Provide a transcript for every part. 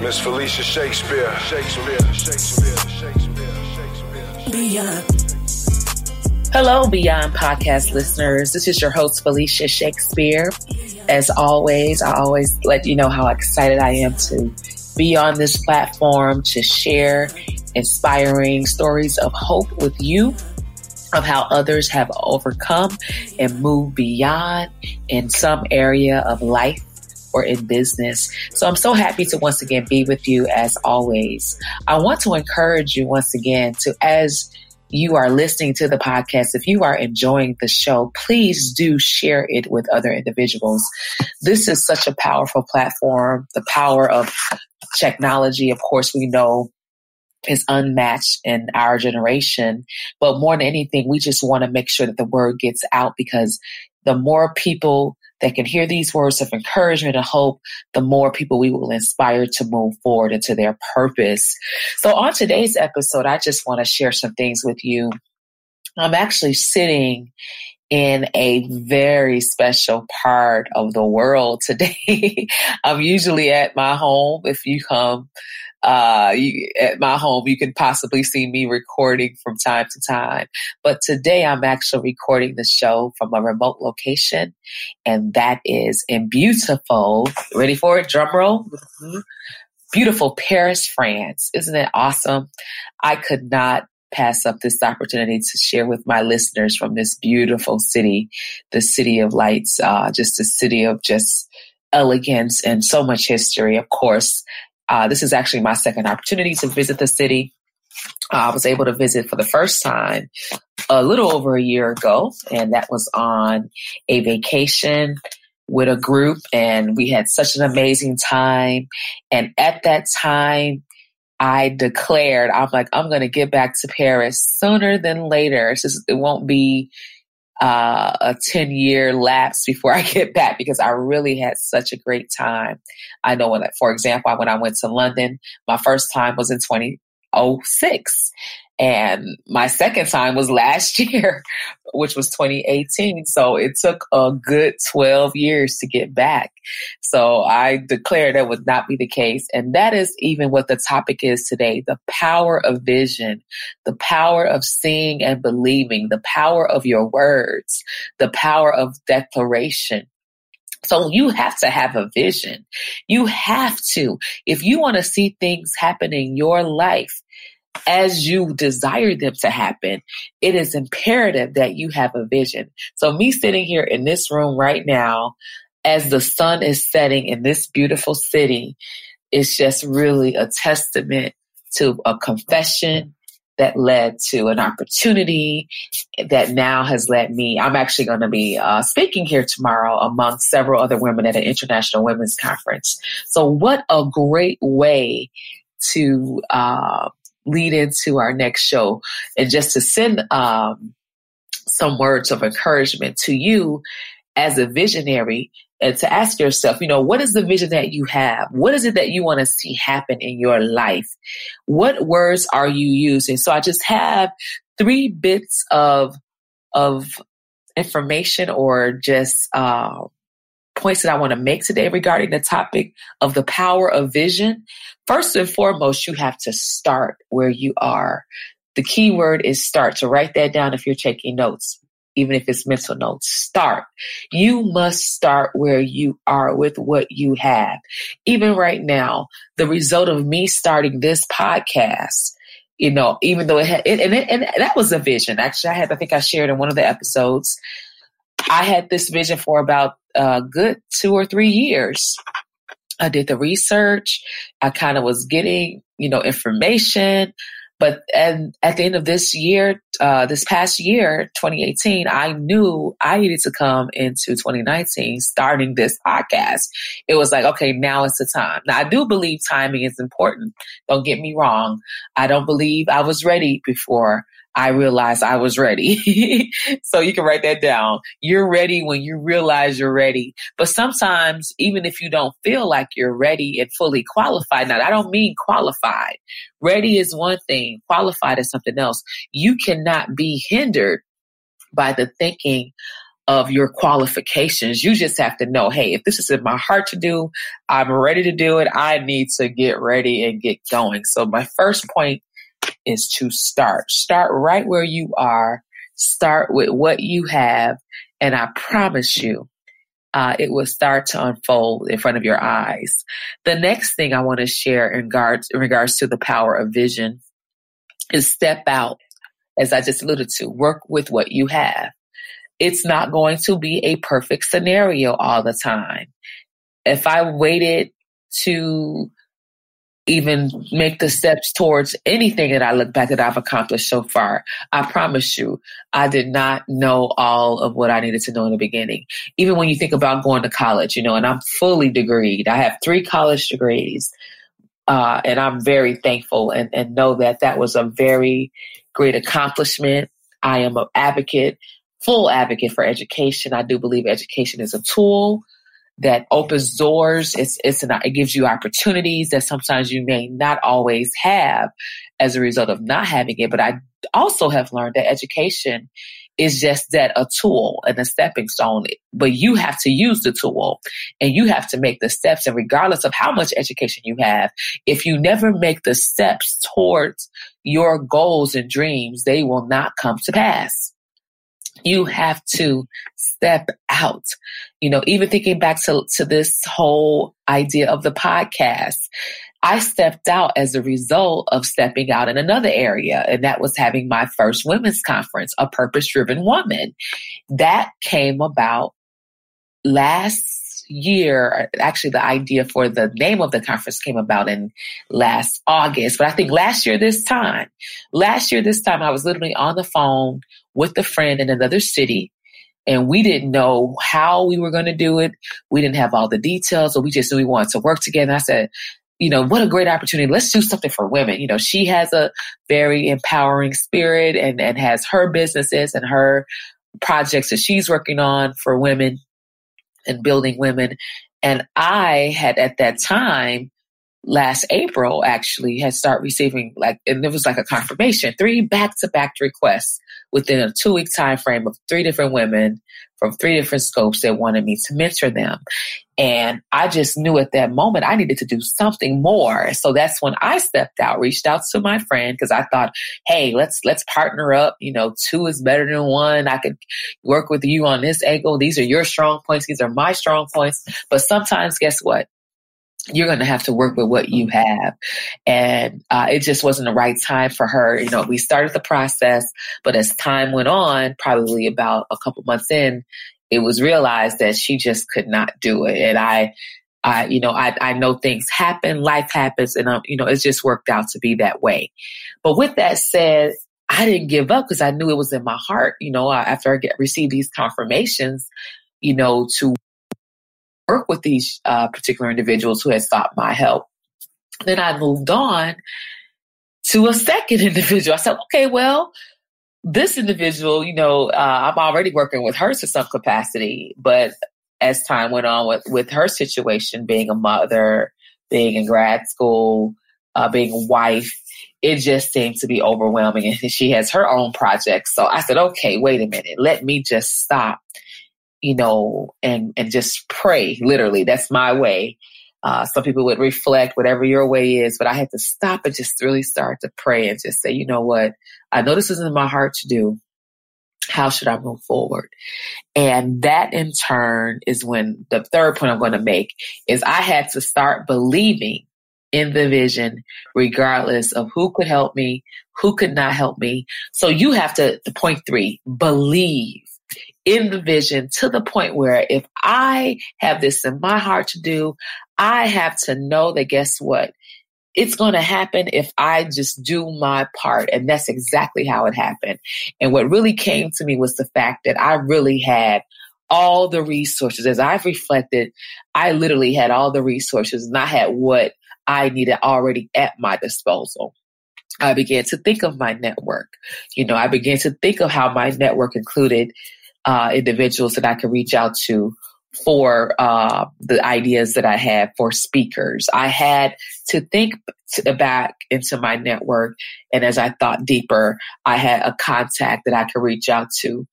Miss Felicia Shakespeare. Shakespeare. Shakespeare. Shakespeare. Shakespeare. Beyond. Hello, Beyond Podcast listeners. This is your host, Felicia Shakespeare. As always, I always let you know how excited I am to be on this platform to share inspiring stories of hope with you of how others have overcome and moved beyond in some area of life or in business. So I'm so happy to once again be with you as always. I want to encourage you once again to, as you are listening to the podcast, if you are enjoying the show, please do share it with other individuals. This is such a powerful platform. The power of technology, of course, we know is unmatched in our generation. But more than anything, we just want to make sure that the word gets out because the more people that can hear these words of encouragement and hope, the more people we will inspire to move forward into their purpose. So on today's episode, I just want to share some things with you. I'm actually sitting in a very special part of the world today. I'm usually at my home. If you come uh, you, at my home, you can possibly see me recording from time to time. But today I'm actually recording the show from a remote location, and that is in beautiful, ready for it? Drum roll. Mm-hmm. Beautiful Paris, France. Isn't it awesome? I could not pass up this opportunity to share with my listeners from this beautiful city, the city of lights, uh, just a city of just elegance and so much history. Of course, uh, this is actually my second opportunity to visit the city. Uh, I was able to visit for the first time a little over a year ago, and that was on a vacation with a group, and we had such an amazing time. And at that time, I declared, I'm like, I'm going to get back to Paris sooner than later. Just, it won't be uh, a 10 year lapse before I get back because I really had such a great time. I know when, for example, when I went to London, my first time was in 2006 and my second time was last year, which was 2018. So it took a good 12 years to get back. So I declare that would not be the case. And that is even what the topic is today. The power of vision, the power of seeing and believing, the power of your words, the power of declaration. So you have to have a vision. You have to. If you want to see things happen in your life, as you desire them to happen, it is imperative that you have a vision. So, me sitting here in this room right now, as the sun is setting in this beautiful city, is just really a testament to a confession that led to an opportunity that now has led me. I'm actually going to be uh, speaking here tomorrow among several other women at an international women's conference. So, what a great way to uh, lead into our next show and just to send um, some words of encouragement to you as a visionary and to ask yourself, you know, what is the vision that you have? What is it that you want to see happen in your life? What words are you using? So I just have three bits of of information or just uh, points that I want to make today regarding the topic of the power of vision. First and foremost, you have to start where you are. The key word is start. So write that down if you're taking notes, even if it's mental notes. Start. You must start where you are with what you have. Even right now, the result of me starting this podcast, you know, even though it had, and, it, and that was a vision. Actually, I had, I think I shared in one of the episodes I had this vision for about a good two or three years. I did the research. I kind of was getting, you know, information. But and at the end of this year, uh, this past year, 2018, I knew I needed to come into 2019 starting this podcast. It was like, okay, now is the time. Now I do believe timing is important. Don't get me wrong. I don't believe I was ready before I realized I was ready. so you can write that down. You're ready when you realize you're ready. But sometimes, even if you don't feel like you're ready and fully qualified, now I don't mean qualified. Ready is one thing, qualified is something else. You cannot be hindered by the thinking of your qualifications. You just have to know, hey, if this is in my heart to do, I'm ready to do it. I need to get ready and get going. So my first point is to start. Start right where you are. Start with what you have. And I promise you, uh, it will start to unfold in front of your eyes. The next thing I want to share in regards, in regards to the power of vision is step out, as I just alluded to, work with what you have. It's not going to be a perfect scenario all the time. If I waited to even make the steps towards anything that I look back that I've accomplished so far. I promise you, I did not know all of what I needed to know in the beginning. Even when you think about going to college, you know, and I'm fully degreed. I have three college degrees. Uh, and I'm very thankful and, and know that that was a very great accomplishment. I am an advocate, full advocate for education. I do believe education is a tool that opens doors. It's, it's an, it gives you opportunities that sometimes you may not always have as a result of not having it. But I also have learned that education is just that a tool and a stepping stone, but you have to use the tool and you have to make the steps. And regardless of how much education you have, if you never make the steps towards your goals and dreams, they will not come to pass. You have to step out. You know, even thinking back to, to this whole idea of the podcast, I stepped out as a result of stepping out in another area, and that was having my first women's conference, a purpose driven woman. That came about last year, actually, the idea for the name of the conference came about in last August. But I think last year, this time, last year, this time, I was literally on the phone with a friend in another city and we didn't know how we were going to do it. We didn't have all the details, so we just knew we wanted to work together. And I said, you know, what a great opportunity. Let's do something for women. You know, she has a very empowering spirit and, and has her businesses and her projects that she's working on for women and building women. And I had at that time, last April actually, had started receiving like, and it was like a confirmation, three back to back requests within a two week time frame of three different women from three different scopes that wanted me to mentor them. And I just knew at that moment I needed to do something more. So that's when I stepped out, reached out to my friend because I thought, hey, let's let's partner up. You know, two is better than one. I could work with you on this angle. These are your strong points. These are my strong points. But sometimes, guess what? You're going to have to work with what you have. And uh, it just wasn't the right time for her. You know, we started the process, but as time went on, probably about a couple months in, it was realized that she just could not do it. And I, I, you know, I, I know things happen, life happens, and, um, you know, it's just worked out to be that way. But with that said, I didn't give up because I knew it was in my heart, you know, after I get received these confirmations, you know, to work with these uh, particular individuals who had sought my help. Then I moved on to a second individual. I said, okay, well, this individual, you know, uh, I'm already working with her to some capacity, but as time went on with, with her situation, being a mother, being in grad school, uh, being a wife, it just seemed to be overwhelming. And she has her own projects. So I said, okay, wait a minute. Let me just stop you know, and, and just pray, literally. That's my way. Uh, some people would reflect, whatever your way is, but I had to stop and just really start to pray and just say, you know what? I know this is in my heart to do. How should I move forward? And that in turn is when the third point I'm going to make is I had to start believing in the vision, regardless of who could help me, who could not help me. So you have to, the point three, believe in the vision to the point where if I have this in my heart to do, I have to know that guess what? It's going to happen if I just do my part. And that's exactly how it happened. And what really came to me was the fact that I really had all the resources. As I've reflected, I literally had all the resources and I had what I needed already at my disposal. I began to think of my network. You know, I began to think of how my network included uh, individuals that I could reach out to for uh, the ideas that I had for speakers. I had to think back into my network. And as I thought deeper, I had a contact that I could reach out to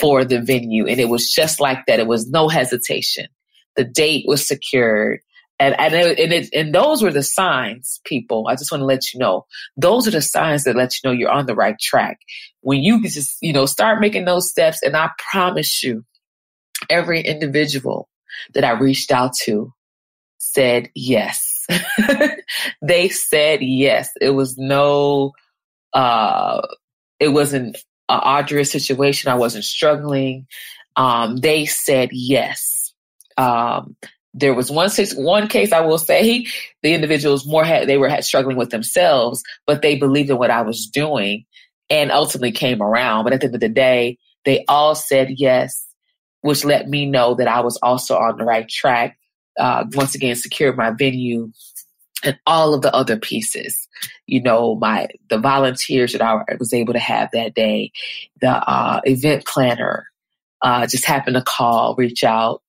for the venue. And it was just like that. It was no hesitation. The date was secured. And, and, and, it, and those were the signs, people. I just want to let you know. Those are the signs that let you know you're on the right track. When you just, you know, start making those steps, and I promise you, every individual that I reached out to said yes. they said yes. It was no, uh, it wasn't an arduous situation. I wasn't struggling. Um, they said yes. Um, there was one one case I will say the individuals more had they were had struggling with themselves, but they believed in what I was doing and ultimately came around. But at the end of the day, they all said yes, which let me know that I was also on the right track. Uh, once again, secured my venue and all of the other pieces. You know, my the volunteers that I was able to have that day, the uh, event planner uh, just happened to call, reach out,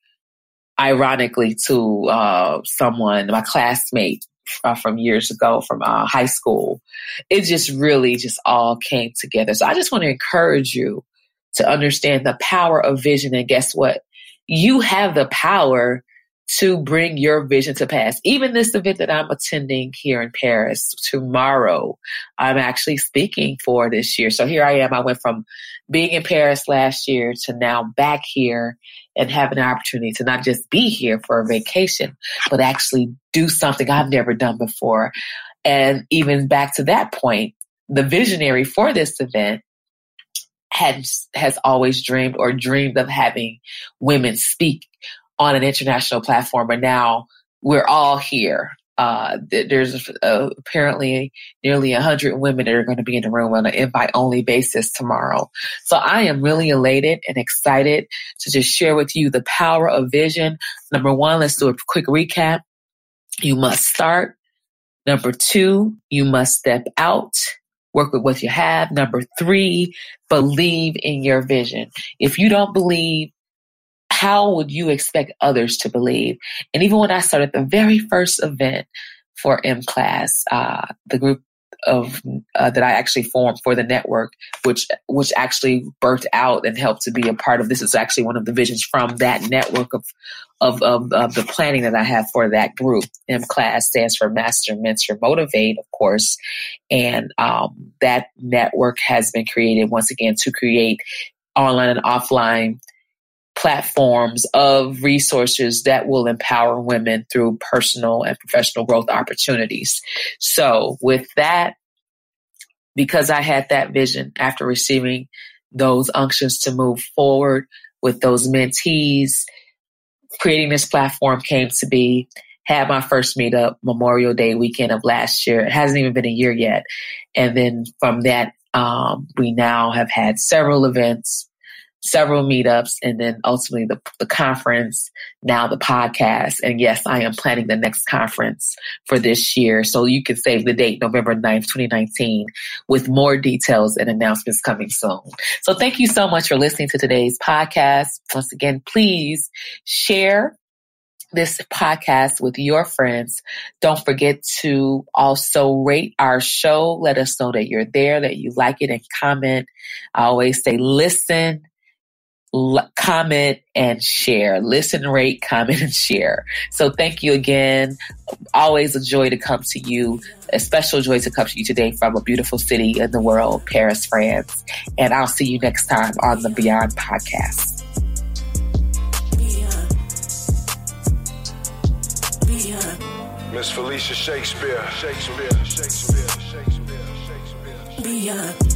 ironically to uh, someone, my classmate uh, from years ago from uh, high school. It just really just all came together. So I just want to encourage you to understand the power of vision. And guess what? You have the power to bring your vision to pass. Even this event that I'm attending here in Paris tomorrow, I'm actually speaking for this year. So here I am. I went from being in Paris last year to now back here and having an opportunity to not just be here for a vacation, but actually do something I've never done before. And even back to that point, the visionary for this event has has always dreamed or dreamed of having women speak on an international platform, and now we're all here uh, there's uh, apparently nearly 100 women that are going to be in the room on an invite only basis tomorrow. So I am really elated and excited to just share with you the power of vision. Number one, let's do a quick recap. You must start. Number two, you must step out. Work with what you have. Number three, believe in your vision. If you don't believe how would you expect others to believe? And even when I started the very first event for M Class, uh, the group of uh, that I actually formed for the network, which which actually birthed out and helped to be a part of. This is actually one of the visions from that network of of, of, of the planning that I have for that group. M class stands for Master Mentor Motivate, of course, and um, that network has been created once again to create online and offline platforms of resources that will empower women through personal and professional growth opportunities. So with that, because I had that vision after receiving those unctions to move forward with those mentees, creating this platform came to be. Had my first meetup Memorial Day weekend of last year. It hasn't even been a year yet. And then from that, um, we now have had several events several meetups and then ultimately the, the conference, now the podcast. And yes, I am planning the next conference for this year. So you can save the date, November 9th, 2019, with more details and announcements coming soon. So thank you so much for listening to today's podcast. Once again, please share this podcast with your friends. Don't forget to also rate our show. Let us know that you're there, that you like it, and comment. I always say listen, l- comment and share. Listen, rate, comment, and share. So thank you again. Always a joy to come to you. A special joy to come to you today from a beautiful city in the world, Paris, France. And I'll see you next time on the Beyond Podcast. Miss Felicia Shakespeare. Shakespeare. Shakespeare. Shakespeare. Shakespeare. Beyond.